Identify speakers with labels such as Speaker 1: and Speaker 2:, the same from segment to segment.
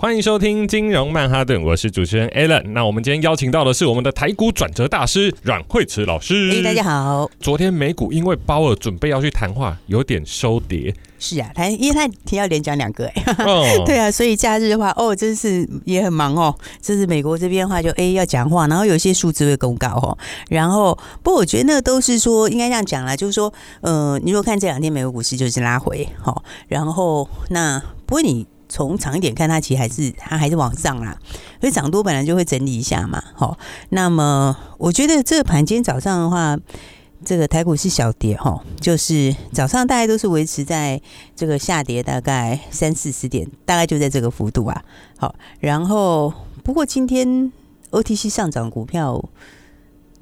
Speaker 1: 欢迎收听金融曼哈顿，我是主持人 Alan。那我们今天邀请到的是我们的台股转折大师阮慧慈老师。
Speaker 2: 哎，大家好。
Speaker 1: 昨天美股因为鲍尔准备要去谈话，有点收跌。
Speaker 2: 是啊，他因为他提要连讲两个哎。哦。对啊，所以假日的话，哦，真是也很忙哦。这是美国这边的话，就哎要讲话，然后有些数字会公告哦。然后，不过我觉得那个都是说应该这样讲啦，就是说，呃，你如果看这两天美国股市就是拉回，好，然后那不过你。从长一点看，它其实还是它还是往上啦，所以涨多本来就会整理一下嘛，好，那么我觉得这个盘今天早上的话，这个台股是小跌哈，就是早上大概都是维持在这个下跌大概三四十点，大概就在这个幅度啊，好，然后不过今天 OTC 上涨股票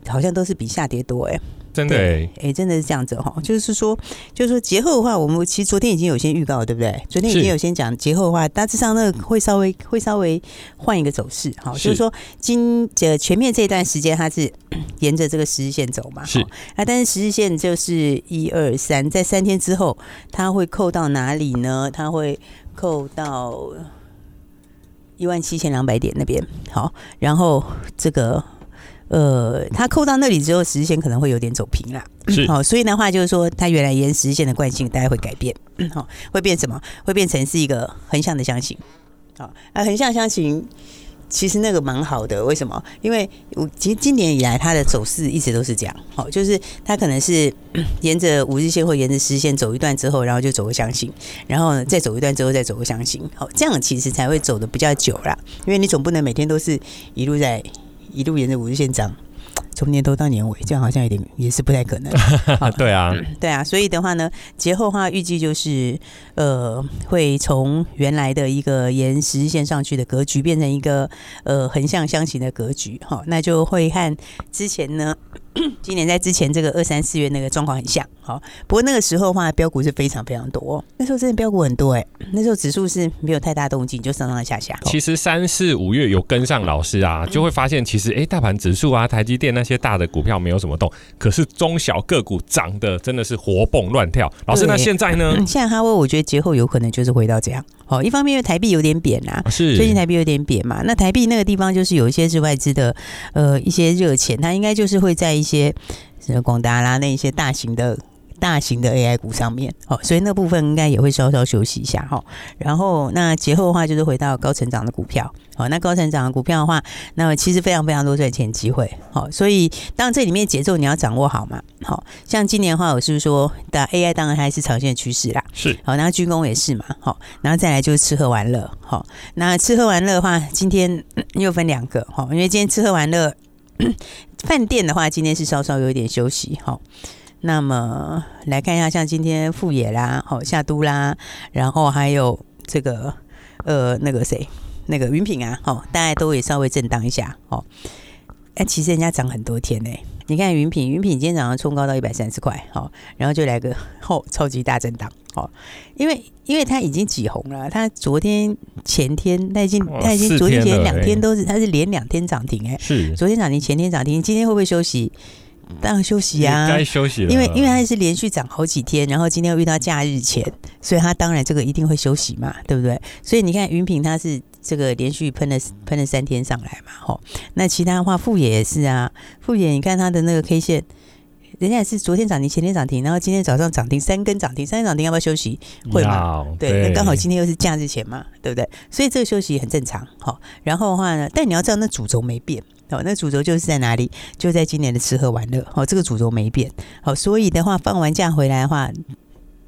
Speaker 2: 好像都是比下跌多哎、
Speaker 1: 真的哎、
Speaker 2: 欸，真的是这样子哈，就是说，就是说节后的话，我们其实昨天已经有先预告，对不对？昨天已经有先讲节后的话，大致上那个会稍微会稍微换一个走势哈，就是说今这前面这一段时间它是 沿着这个十日线走嘛，是那，但是十日线就是一二三，在三天之后它会扣到哪里呢？它会扣到一万七千两百点那边，好，然后这个。呃，它扣到那里之后，十日线可能会有点走平了，好，所以的话就是说，它原来沿十日线的惯性大概会改变，好，会变什么？会变成是一个横向的箱型，好，啊，横向箱型其实那个蛮好的，为什么？因为我其实今年以来它的走势一直都是这样，好，就是它可能是 沿着五日线或沿着十日线走一段之后，然后就走个箱型，然后再走一段之后再走个箱型，好，这样其实才会走的比较久啦，因为你总不能每天都是一路在。一路沿着五日线涨，从年头到年尾，这样好像有点也是不太可能。
Speaker 1: 对啊，
Speaker 2: 对啊，所以的话呢，节后的话预计就是呃，会从原来的一个沿十日线上去的格局，变成一个呃横向箱型的格局。哈，那就会和之前呢。今年在之前这个二三四月那个状况很像，好，不过那个时候的话，标股是非常非常多，那时候真的标股很多哎，那时候指数是没有太大动静，就上上下下。
Speaker 1: 其实三四五月有跟上老师啊，就会发现其实哎，大盘指数啊，台积电那些大的股票没有什么动，可是中小个股涨的真的是活蹦乱跳。老师，那现在呢？
Speaker 2: 现在哈威，我觉得节后有可能就是回到这样。好，一方面因为台币有点贬啊，
Speaker 1: 是
Speaker 2: 最近台币有点贬嘛，那台币那个地方就是有一些是外资的呃一些热钱，它应该就是会在一些广达啦那一些大型的。大型的 AI 股上面，哦，所以那部分应该也会稍稍休息一下哈。然后那节后的话，就是回到高成长的股票，好，那高成长的股票的话，那么其实非常非常多赚钱机会，好，所以当然这里面节奏你要掌握好嘛，好，像今年的话，我是不是说的 AI 当然还是长线趋势啦，
Speaker 1: 是，
Speaker 2: 好，然后军工也是嘛，好，然后再来就是吃喝玩乐，好，那吃喝玩乐的话，今天又分两个，哈，因为今天吃喝玩乐，饭店的话，今天是稍稍有一点休息，哈。那么来看一下，像今天富野啦，好夏都啦，然后还有这个呃那个谁，那个云品啊，好，大家都也稍微震荡一下，哦，哎，其实人家涨很多天呢，你看云品，云品今天早上冲高到一百三十块，好，然后就来个后超级大震荡，好，因为因为它已经挤红了，它昨天前天它已经它已经昨天前两天都是它是连两天涨停，哎，
Speaker 1: 是。昨
Speaker 2: 天涨停，前天涨停，今天会不会休息？当然休息啊，
Speaker 1: 该休息了。
Speaker 2: 因为因为它是连续涨好几天，然后今天又遇到假日前，所以它当然这个一定会休息嘛，对不对？所以你看云品它是这个连续喷了喷了三天上来嘛，吼。那其他的话，富野也是啊，富野你看它的那个 K 线，人家也是昨天涨停，前天涨停，然后今天早上涨停三根涨停，三根涨停要不要休息？会嘛？对，那刚好今天又是假日前嘛，对不对？所以这个休息很正常，好。然后的话呢，但你要知道那主轴没变。好，那主轴就是在哪里？就在今年的吃喝玩乐。哦，这个主轴没变。好，所以的话，放完假回来的话，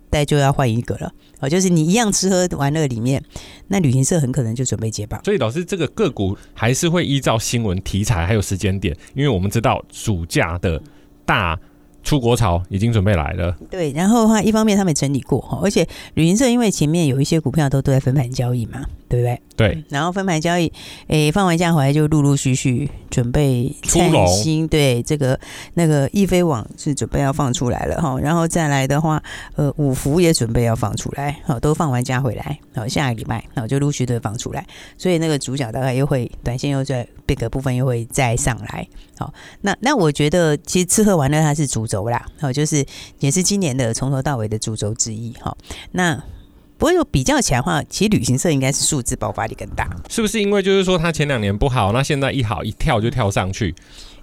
Speaker 2: 大家就要换一个了。哦，就是你一样吃喝玩乐里面，那旅行社很可能就准备接棒。
Speaker 1: 所以老师，这个个股还是会依照新闻题材还有时间点，因为我们知道暑假的大出国潮已经准备来了。
Speaker 2: 对，然后的话，一方面他们整理过哈，而且旅行社因为前面有一些股票都都在分盘交易嘛。对不对？
Speaker 1: 对。
Speaker 2: 然后分盘交易，诶、欸，放完假回来就陆陆续续准备灿星，对这个那个易飞网是准备要放出来了哈。然后再来的话，呃，五福也准备要放出来，好，都放完假回来，好，下个礼拜，好，就陆续的放出来。所以那个主角大概又会短线又在这个部分又会再上来。好，那那我觉得其实吃喝玩乐它是主轴啦，好，就是也是今年的从头到尾的主轴之一。好，那。不过有比较起来的话，其实旅行社应该是数字爆发力更大，
Speaker 1: 是不是？因为就是说，它前两年不好，那现在一好一跳就跳上去。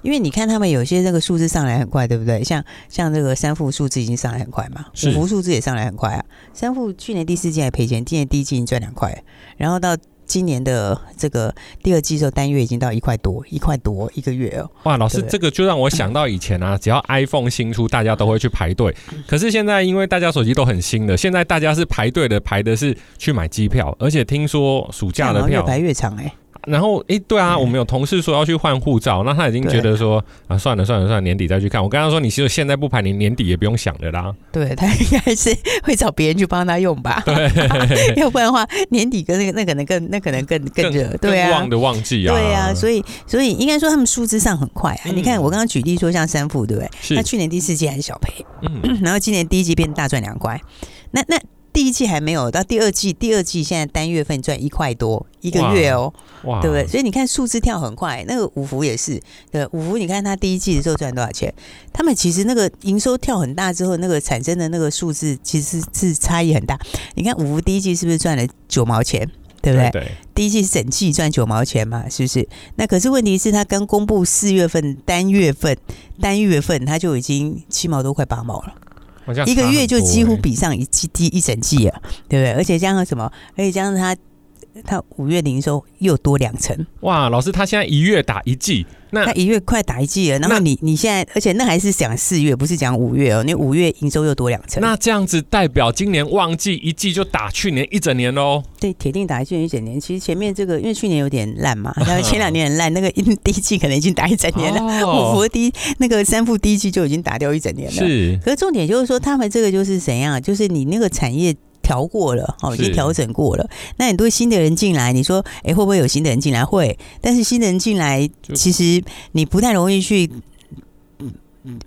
Speaker 2: 因为你看他们有些这个数字上来很快，对不对？像像这个三副数字已经上来很快嘛，五福数字也上来很快啊。三副去年第四季还赔钱，今年第一季已经赚两块，然后到。今年的这个第二季的时候，单月已经到一块多，一块多一个月哦。
Speaker 1: 哇，老师，这个就让我想到以前啊，只要 iPhone 新出，大家都会去排队。可是现在，因为大家手机都很新的，现在大家是排队的，排的是去买机票，而且听说暑假的票
Speaker 2: 越排越长哎、欸。
Speaker 1: 然后，哎，对啊，我们有同事说要去换护照，那他已经觉得说啊，算了算了算了，年底再去看。我刚刚说，你其实现在不排，你年底也不用想的啦。
Speaker 2: 对，他应该是会找别人去帮他用吧？
Speaker 1: 对，
Speaker 2: 要不然的话，年底跟那个那可能更那可能更更热，对啊，
Speaker 1: 旺的旺季啊，
Speaker 2: 对啊，所以所以应该说他们数字上很快啊。嗯、你看我刚刚举例说像三富，对不对？是。他去年第四季还是小赔，嗯，然后今年第一季变大赚两块，那那。第一季还没有到第二季，第二季现在单月份赚一块多一个月哦，哇，对不对？所以你看数字跳很快，那个五福也是，对，五福你看他第一季的时候赚多少钱？他们其实那个营收跳很大之后，那个产生的那个数字其实是差异很大。你看五福第一季是不是赚了九毛钱？对不对？对，第一季是整季赚九毛钱嘛，是不是？那可是问题是，他刚公布四月份单月份单月份他就已经七毛多，快八毛了。一个月就几乎比上一季第一整季啊，对不对？而且加上什么？而且加上他，他五月营收又多两成。
Speaker 1: 哇，老师，他现在一月打一季。那
Speaker 2: 他一月快打一季了，然后你你现在，而且那还是讲四月，不是讲五月哦。你五月营收又多两成，
Speaker 1: 那这样子代表今年旺季一季就打去年一整年喽？
Speaker 2: 对，铁定打去年一整年。其实前面这个因为去年有点烂嘛，然 后前两年很烂，那个第一季可能已经打一整年了。五福第一那个三副第一季就已经打掉一整年了。是，可是重点就是说，他们这个就是怎样？就是你那个产业。调过了，哦，已经调整过了。那很多新的人进来，你说，哎，会不会有新的人进来？会，但是新的人进来，其实你不太容易去。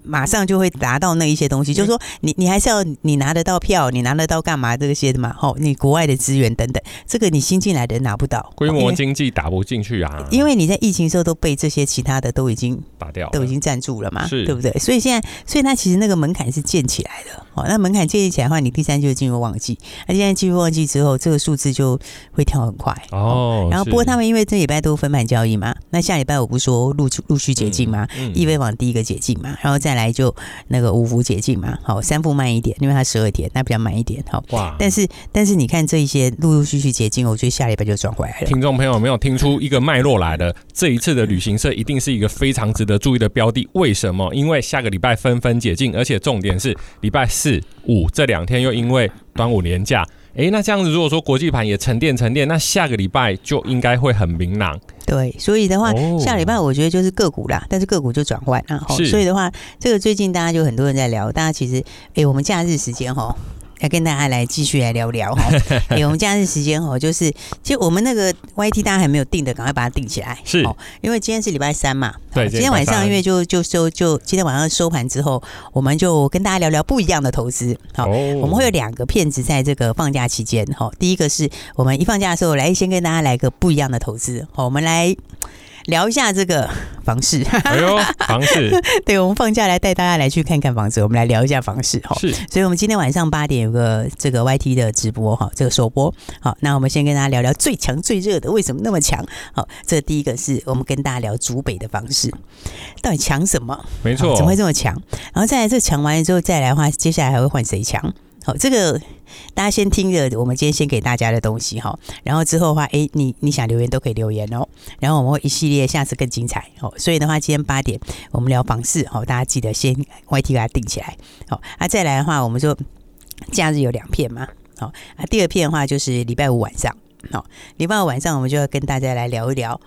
Speaker 2: 马上就会达到那一些东西，就是说你你还是要你拿得到票，你拿得到干嘛这些的嘛？吼，你国外的资源等等，这个你新进来的人拿不到，
Speaker 1: 规模经济打不进去啊。
Speaker 2: 因为你在疫情时候都被这些其他的都已经
Speaker 1: 打掉，
Speaker 2: 都已经占住了嘛，是对不对？所以现在，所以它其实那个门槛是建起来的。哦，那门槛建立起来的话，你第三季就进入旺季，那现在进入旺季之后，这个数字就会跳很快哦。然后不过他们因为这礼拜都分盘交易嘛，那下礼拜我不是说陆陆续解禁嘛，易飞网第一个解禁嘛，然后再来就。那个五福解禁嘛，好，三富慢一点，因为它十二天，那比较慢一点，好。哇！但是但是你看这一些陆陆续续解禁，我觉得下礼拜就转回来了。
Speaker 1: 听众朋友有没有听出一个脉络来的？这一次的旅行社一定是一个非常值得注意的标的。为什么？因为下个礼拜纷纷解禁，而且重点是礼拜四五这两天又因为端午连假。哎，那这样子，如果说国际盘也沉淀沉淀，那下个礼拜就应该会很明朗。
Speaker 2: 对，所以的话，哦、下礼拜我觉得就是个股啦，但是个股就转换啊。是所以的话，这个最近大家就很多人在聊，大家其实，哎，我们假日时间哈。要跟大家来继续来聊聊哈，欸，我们假日时间哦，就是其实我们那个 YT 大家还没有定的，赶快把它定起来。是，因为今天是礼拜三嘛。对，今天晚上因为就就收就今天晚上收盘之后，我们就跟大家聊聊不一样的投资。好，我们会有两个片子在这个放假期间。好，第一个是我们一放假的时候来先跟大家来个不一样的投资。好，我们来。聊一下这个房市，
Speaker 1: 哎呦，房市，
Speaker 2: 对，我们放假来带大家来去看看房子，我们来聊一下房市哈。是，所以我们今天晚上八点有个这个 YT 的直播哈，这个首播。好，那我们先跟大家聊聊最强最热的，为什么那么强？好，这第一个是我们跟大家聊竹北的房市，到底强什么？
Speaker 1: 没错，
Speaker 2: 怎么会这么强？然后再来这强完了之后再来的话，接下来还会换谁强？好，这个大家先听着，我们今天先给大家的东西哈，然后之后的话，哎，你你想留言都可以留言哦，然后我们会一系列，下次更精彩哦。所以的话，今天八点我们聊房市，好，大家记得先 YT 给它定起来，好，啊，再来的话，我们说假日有两片嘛，好，啊，第二片的话就是礼拜五晚上，好，礼拜五晚上我们就要跟大家来聊一聊。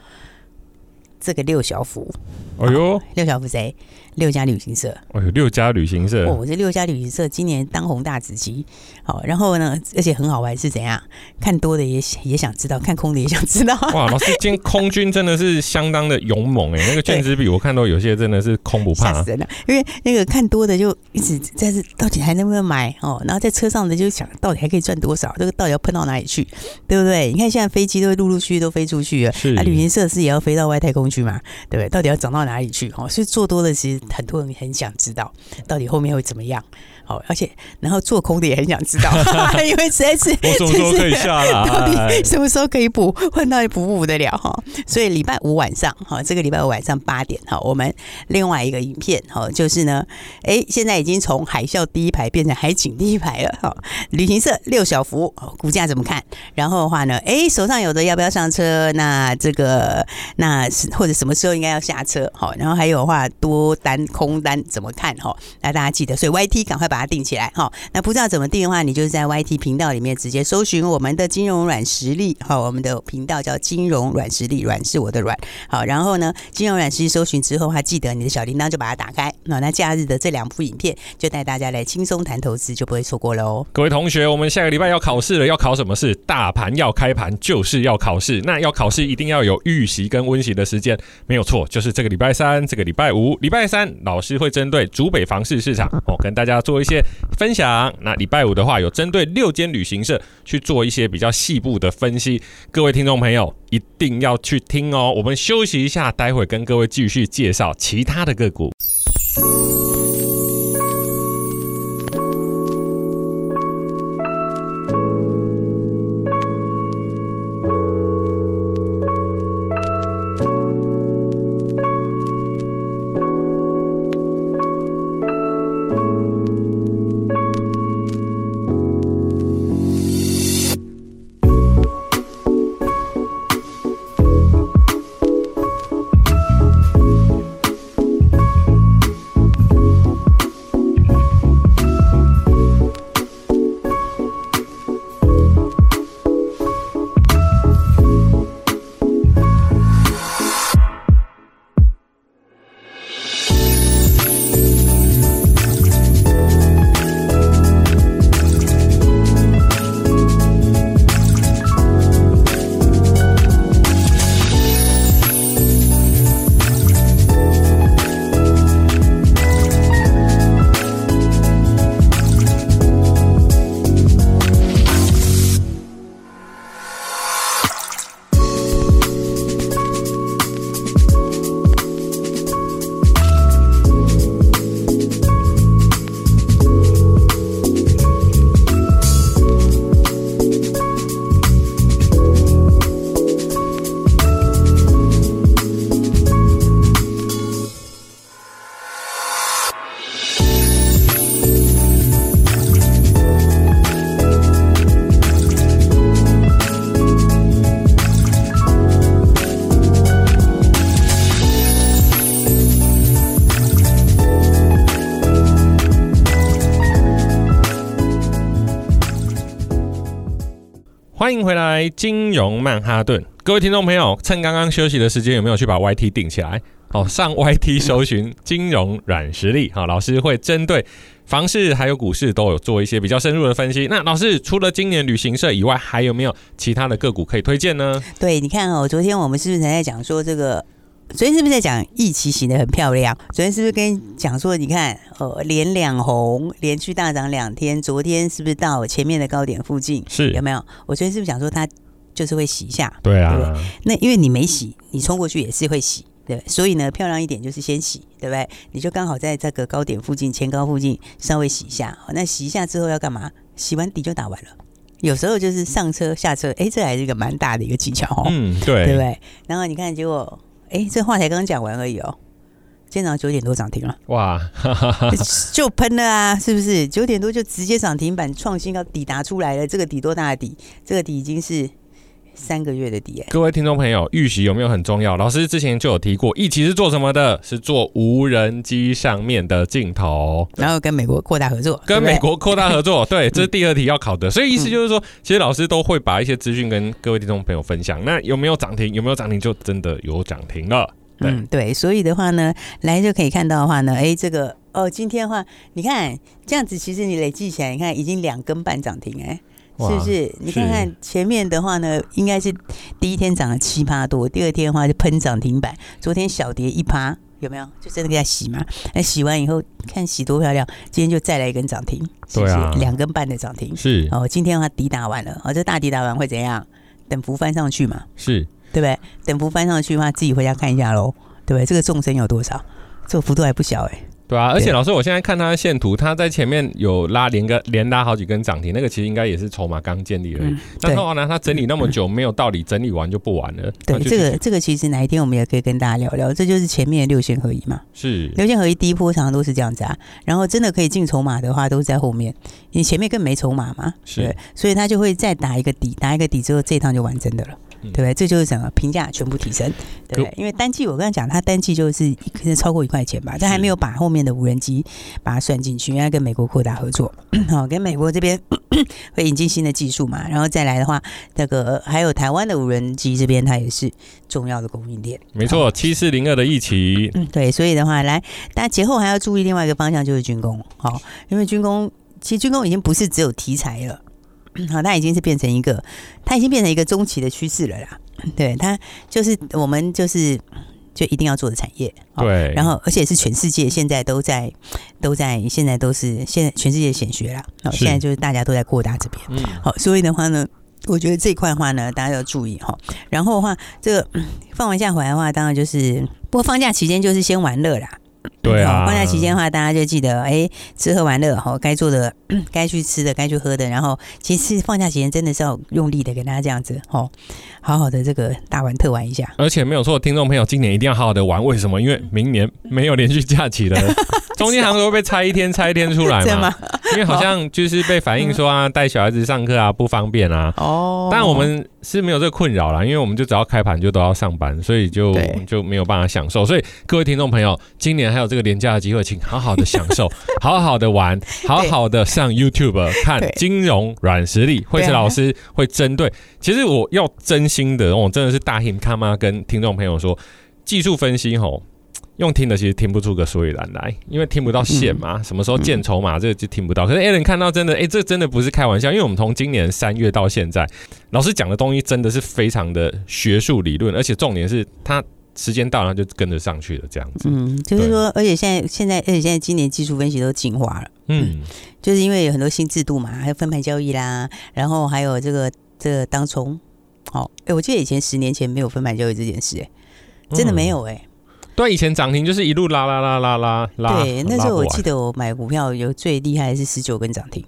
Speaker 2: 这个六小福。
Speaker 1: 哎呦，
Speaker 2: 六小福谁？六家旅行社。
Speaker 1: 哦，有，六家旅行社。
Speaker 2: 哦，这六家旅行社今年当红大紫旗。好，然后呢，而且很好玩是怎样？看多的也也想知道，看空的也想知道。
Speaker 1: 哇，老师，今天空军真的是相当的勇猛哎！那个券资比我看到有些真的是空不怕。
Speaker 2: 吓死人了！因为那个看多的就一直在这，到底还能不能买哦？然后在车上的就想，到底还可以赚多少？这个到底要喷到哪里去？对不对？你看现在飞机都陆陆续续都飞出去了，是啊，旅行社是也要飞到外太空去嘛？对不对？到底要涨到哪里去？哦，所以做多的其实很多人很想知道，到底后面会怎么样？好，而且然后做空的也很想知道，因为实在是
Speaker 1: 我什么时候可以下来？
Speaker 2: 到底什么时候可以补？换到底补不补得了哈？所以礼拜五晚上哈，这个礼拜五晚上八点哈，我们另外一个影片哈，就是呢，哎，现在已经从海啸第一排变成海景第一排了哈。旅行社六小福股价怎么看？然后的话呢，哎，手上有的要不要上车？那这个那是或者什么时候应该要下车？好，然后还有的话多单空单怎么看？哈，那大家记得，所以 YT 赶快。把它定起来哈，那不知道怎么定的话，你就是在 YT 频道里面直接搜寻我们的金融软实力哈，我们的频道叫金融软实力，软是我的软好，然后呢，金融软实力搜寻之后的话，记得你的小铃铛就把它打开，那那假日的这两部影片就带大家来轻松谈投资，就不会错过喽。
Speaker 1: 各位同学，我们下个礼拜要考试了，要考什么事？大盘要开盘就是要考试，那要考试一定要有预习跟温习的时间，没有错，就是这个礼拜三、这个礼拜五、礼拜三，老师会针对竹北房市市场哦，跟大家做。一些分享，那礼拜五的话有针对六间旅行社去做一些比较细部的分析，各位听众朋友一定要去听哦。我们休息一下，待会跟各位继续介绍其他的个股。回来，金融曼哈顿，各位听众朋友，趁刚刚休息的时间，有没有去把 YT 顶起来？哦，上 YT 搜寻金融软实力。好，老师会针对房市还有股市都有做一些比较深入的分析。那老师除了今年旅行社以外，还有没有其他的个股可以推荐呢？
Speaker 2: 对，你看哦，昨天我们是不是还在讲说这个？昨天是不是在讲一期型的很漂亮？昨天是不是跟你讲说，你看，呃，连两红，连续大涨两天。昨天是不是到前面的高点附近？
Speaker 1: 是
Speaker 2: 有没有？我昨天是不是讲说它就是会洗一下？
Speaker 1: 对啊。
Speaker 2: 对对？那因为你没洗，你冲过去也是会洗，对。所以呢，漂亮一点就是先洗，对不对？你就刚好在这个高点附近、前高附近稍微洗一下。那洗一下之后要干嘛？洗完底就打完了。有时候就是上车下车，哎，这还是一个蛮大的一个技巧哦。
Speaker 1: 嗯，对，
Speaker 2: 对不对？然后你看，结果。哎，这话才刚刚讲完而已哦，今天早上九点多涨停了，哇，就喷了啊，是不是？九点多就直接涨停板创新高，底打出来了。这个底多大的底？这个底已经是三个月的底哎。
Speaker 1: 各位听众朋友，预习有没有很重要？老师之前就有提过，一期是做什么的？是做无人机上面的镜头，
Speaker 2: 然后跟美国扩大合作，
Speaker 1: 跟美国扩大合作，对，这是第二题要考的。所以意思就是说，其实老师都会把一些资讯跟各位听众朋友分享。那有没有涨停？有没有涨停？就真的有涨停了。
Speaker 2: 嗯，对，所以的话呢，来就可以看到的话呢，哎，这个哦，今天的话，你看这样子，其实你累计起来，你看已经两根半涨停，哎，是不是？你看看前面的话呢，应该是第一天涨了七趴多，第二天的话就喷涨停板，昨天小跌一趴，有没有？就真的给它洗嘛？那洗完以后，看洗多漂亮，今天就再来一根涨停，是不是？两根半的涨停，是哦。今天的话底打完了，哦，这大底打完会怎样？等幅翻上去嘛？是。对不对？等幅翻上去的话，自己回家看一下喽。对不对？这个纵深有多少？这个幅度还不小哎。
Speaker 1: 对啊，而且老师，我现在看他的线图，他在前面有拉连个连拉好几根涨停，那个其实应该也是筹码刚建立而已。嗯、那后来呢，它整理那么久，没有道理整理完就不玩了。
Speaker 2: 对，这个这个其实哪一天我们也可以跟大家聊聊。这就是前面的六线合一嘛。是。六线合一第一波常常都是这样子啊，然后真的可以进筹码的话，都是在后面，你前面更没筹码嘛。是。所以他就会再打一个底，打一个底之后，这一趟就完真的了。对不对？这就是整个评价全部提升，对不对？因为单季我刚才讲，它单季就是一可能超过一块钱吧，但还没有把后面的无人机把它算进去，因为跟美国扩大合作，好，跟美国这边 会引进新的技术嘛，然后再来的话，那个还有台湾的无人机这边，它也是重要的供应链。
Speaker 1: 没错，七四零二的一起，
Speaker 2: 嗯，对，所以的话，来，大家节后还要注意另外一个方向，就是军工，好，因为军工其实军工已经不是只有题材了。好，它已经是变成一个，它已经变成一个中期的趋势了啦。对，它就是我们就是就一定要做的产业。对，然后而且是全世界现在都在都在现在都是现在全世界显学啦。好，现在就是大家都在扩大这边。嗯，好，所以的话呢，我觉得这一块的话呢，大家要注意哈。然后的话，这个 放完假回来的话，当然就是不过放假期间就是先玩乐啦。
Speaker 1: 对啊，
Speaker 2: 放假期间的话，大家就记得哎，吃喝玩乐哈，该做的、该去吃的、该去喝的，然后其实放假期间真的是要用力的给大家这样子哦，好好的这个大玩特玩一下。
Speaker 1: 而且没有错，听众朋友，今年一定要好好的玩。为什么？因为明年没有连续假期了，中间好像会被拆一天，拆一天出来嘛。吗因为好像就是被反映说啊，带小孩子上课啊不方便啊。哦。但我们是没有这个困扰啦，因为我们就只要开盘就都要上班，所以就对就没有办法享受。所以各位听众朋友，今年还有这个廉价的机会，请好好的享受，好好的玩，好好的上 YouTube 看金融软实力。惠慈老师会针对，其实我要真心的，我真的是大 hinT 他妈跟听众朋友说，技术分析吼。用听的其实听不出个所以然来，因为听不到线嘛，什么时候见筹码这个就听不到。可是 Alan 看到真的，哎，这真的不是开玩笑，因为我们从今年三月到现在，老师讲的东西真的是非常的学术理论，而且重点是他时间到了就跟着上去了，这样子。嗯，
Speaker 2: 就是说，而且现在现在而且现在今年技术分析都进化了，嗯，就是因为有很多新制度嘛，还有分盘交易啦，然后还有这个这个当冲。好，哎，我记得以前十年前没有分盘交易这件事，哎，真的没有，哎。
Speaker 1: 对，以前涨停就是一路拉拉拉拉拉拉。
Speaker 2: 对，那时候我记得我买股票有最厉害是十九根涨停。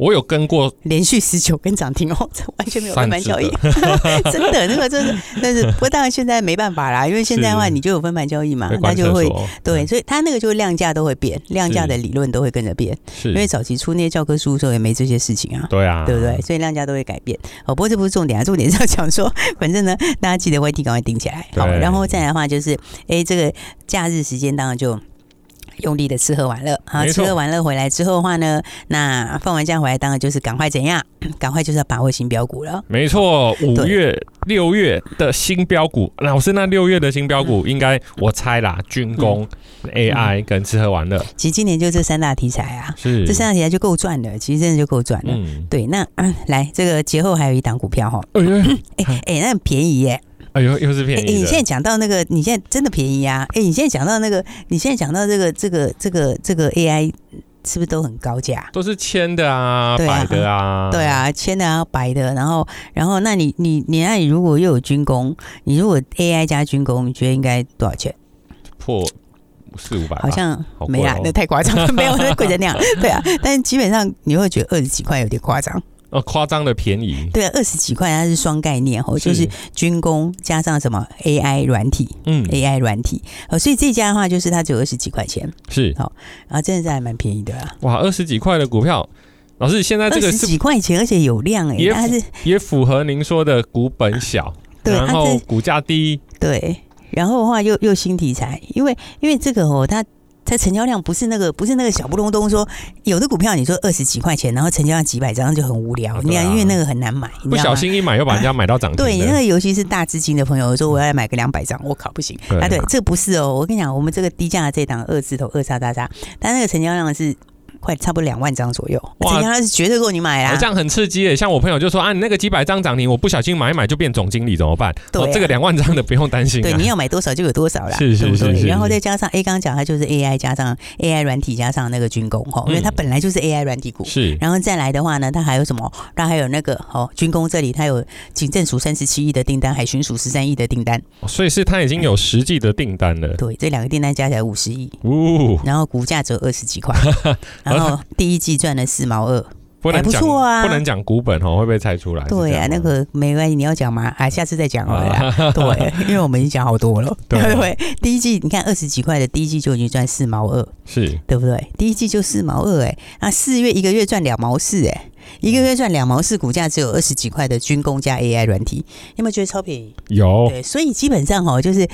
Speaker 1: 我有跟过
Speaker 2: 连续十九根涨停哦，这完全没有分盘交易，真的那个真的，但是不过当然现在没办法啦，因为现在的话你就有分盘交易嘛，那就会对，所以它那个就量价都会变，量价的理论都会跟着变，因为早期出那些教科书的时候也没这些事情啊，
Speaker 1: 对啊，
Speaker 2: 对不对？所以量价都会改变。哦，不过这不是重点啊，重点是要讲说，反正呢，大家记得 YT 赶快顶起来，好，然后再来的话就是，哎，这个假日时间当然就。用力的吃喝玩乐，好，吃喝玩乐回来之后的话呢，那放完假回来，当然就是赶快怎样，赶快就是要把握新标股了。
Speaker 1: 没错，五月、六月的新标股，老师，那六月的新标股应该我猜啦，军工、AI 跟吃喝玩乐。
Speaker 2: 其实今年就这三大题材啊，是。这三大题材就够赚的，其实真的就够赚了。嗯，对，那来这个节后还有一档股票哈，哎 哎，那很便宜耶。
Speaker 1: 哎呦，又是便宜！哎，
Speaker 2: 你现在讲到那个，你现在真的便宜啊！哎，你现在讲到那个，你现在讲到这个，这个，这个，这个 AI 是不是都很高价？
Speaker 1: 都是千的啊，百的啊，
Speaker 2: 对啊，千的啊，百的。然后，然后，那你，你，你那你如果又有军工，你如果 AI 加军工，你觉得应该多少钱？
Speaker 1: 破四五百？
Speaker 2: 好像没啊，那太夸张了，没有那贵成那样。对啊，但是基本上你会觉得二十几块有点夸张。
Speaker 1: 哦，夸张的便宜，
Speaker 2: 对啊，二十几块，它是双概念哦，就是军工加上什么 AI 软体，嗯，AI 软体，哦，所以这家的话就是它只有二十几块钱，是。好，然后真的是还蛮便宜的啦。
Speaker 1: 哇，二十几块的股票，老师现在这个
Speaker 2: 二十几块钱，而且有量哎，
Speaker 1: 也是也符合您说的股本小，对，然后股价低，
Speaker 2: 对，然后的话又又新题材，因为因为这个哦，它。它成交量不是那个不是那个小不隆咚说有的股票你说二十几块钱，然后成交量几百张就很无聊，你看因为那个很难买，
Speaker 1: 不小心一买又把人家买到涨停。
Speaker 2: 对，那个尤其是大资金的朋友说我要买个两百张，我靠不行啊！对，这不是哦，我跟你讲，我们这个低价的这档二字头二叉叉叉，但那个成交量是。快差不多两万张左右，哇，他是绝对够你买啊！
Speaker 1: 这样很刺激诶，像我朋友就说啊，你那个几百张涨停，我不小心买一买就变总经理怎么办？对、啊哦，这个两万张的不用担心、啊。
Speaker 2: 对，你要买多少就有多少啦。
Speaker 1: 是是是，是。
Speaker 2: 然后再加上 A 刚刚讲，它就是 AI 加上 AI 软体加上那个军工哈，因为它本来就是 AI 软体股。是。然后再来的话呢，它还有什么？它还有那个哦，军工这里它有警政署三十七亿的订单，海巡署十三亿的订单。
Speaker 1: 所以是它已经有实际的订单了。
Speaker 2: 对，这两个订单加起来五十亿。哦。然后股价只有二十几块。然后第一季。赚了四毛二，
Speaker 1: 不能讲，
Speaker 2: 不错啊，
Speaker 1: 不能讲股本哦，会不会猜出来？
Speaker 2: 对呀、啊，那个没关系，你要讲吗？啊，下次再讲好了。对，因为我们已经讲好多了。对，对，第一季你看二十几块的，第一季就已经赚四毛二，是对不对？第一季就四毛二，哎，那四月一个月赚两毛四，哎，一个月赚两毛四，股价只有二十几块的军工加 AI 软体，有没有觉得超便宜？
Speaker 1: 有，
Speaker 2: 对，所以基本上哈，就是。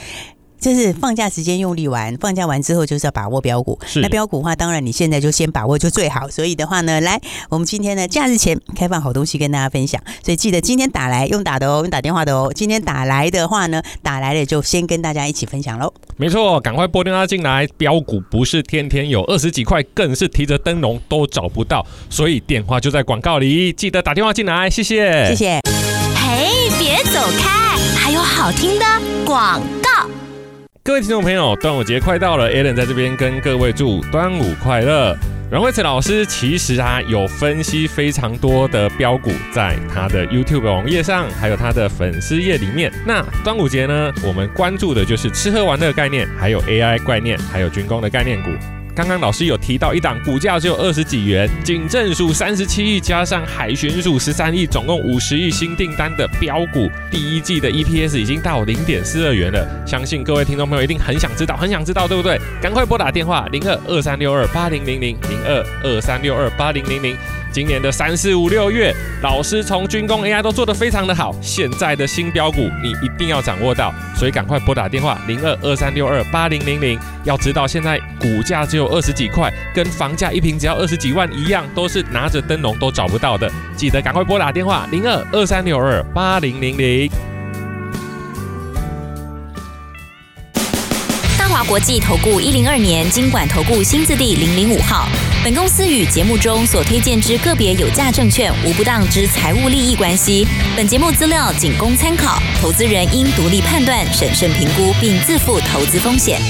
Speaker 2: 就是放假时间用力玩，放假完之后就是要把握标股。是那标股的话，当然你现在就先把握就最好。所以的话呢，来，我们今天呢假日前开放好东西跟大家分享。所以记得今天打来用打的哦，用打电话的哦。今天打来的话呢，打来了就先跟大家一起分享喽。
Speaker 1: 没错，赶快拨电话进来。标股不是天天有，二十几块更是提着灯笼都找不到。所以电话就在广告里，记得打电话进来。谢谢，
Speaker 2: 谢谢。
Speaker 3: 嘿，别走开，还有好听的广告。
Speaker 1: 各位听众朋友，端午节快到了，Allen 在这边跟各位祝端午快乐。阮慧慈老师其实啊有分析非常多的标股，在他的 YouTube 网页上，还有他的粉丝页里面。那端午节呢，我们关注的就是吃喝玩乐概念，还有 AI 概念，还有军工的概念股。刚刚老师有提到一档股价只有二十几元，警政署三十七亿加上海巡署十三亿，总共五十亿新订单的标股，第一季的 EPS 已经到零点四二元了。相信各位听众朋友一定很想知道，很想知道，对不对？赶快拨打电话零二二三六二八零零零零二二三六二八零零零。今年的三四五六月，老师从军工 AI 都做得非常的好，现在的新标股你一定要掌握到，所以赶快拨打电话零二二三六二八零零零。要知道现在股价只有二十几块，跟房价一平只要二十几万一样，都是拿着灯笼都找不到的。记得赶快拨打电话零二二三六二八零零零。
Speaker 3: 国际投顾一零二年经管投顾新字第零零五号。本公司与节目中所推荐之个别有价证券无不当之财务利益关系。本节目资料仅供参考，投资人应独立判断、审慎评估，并自负投资风险。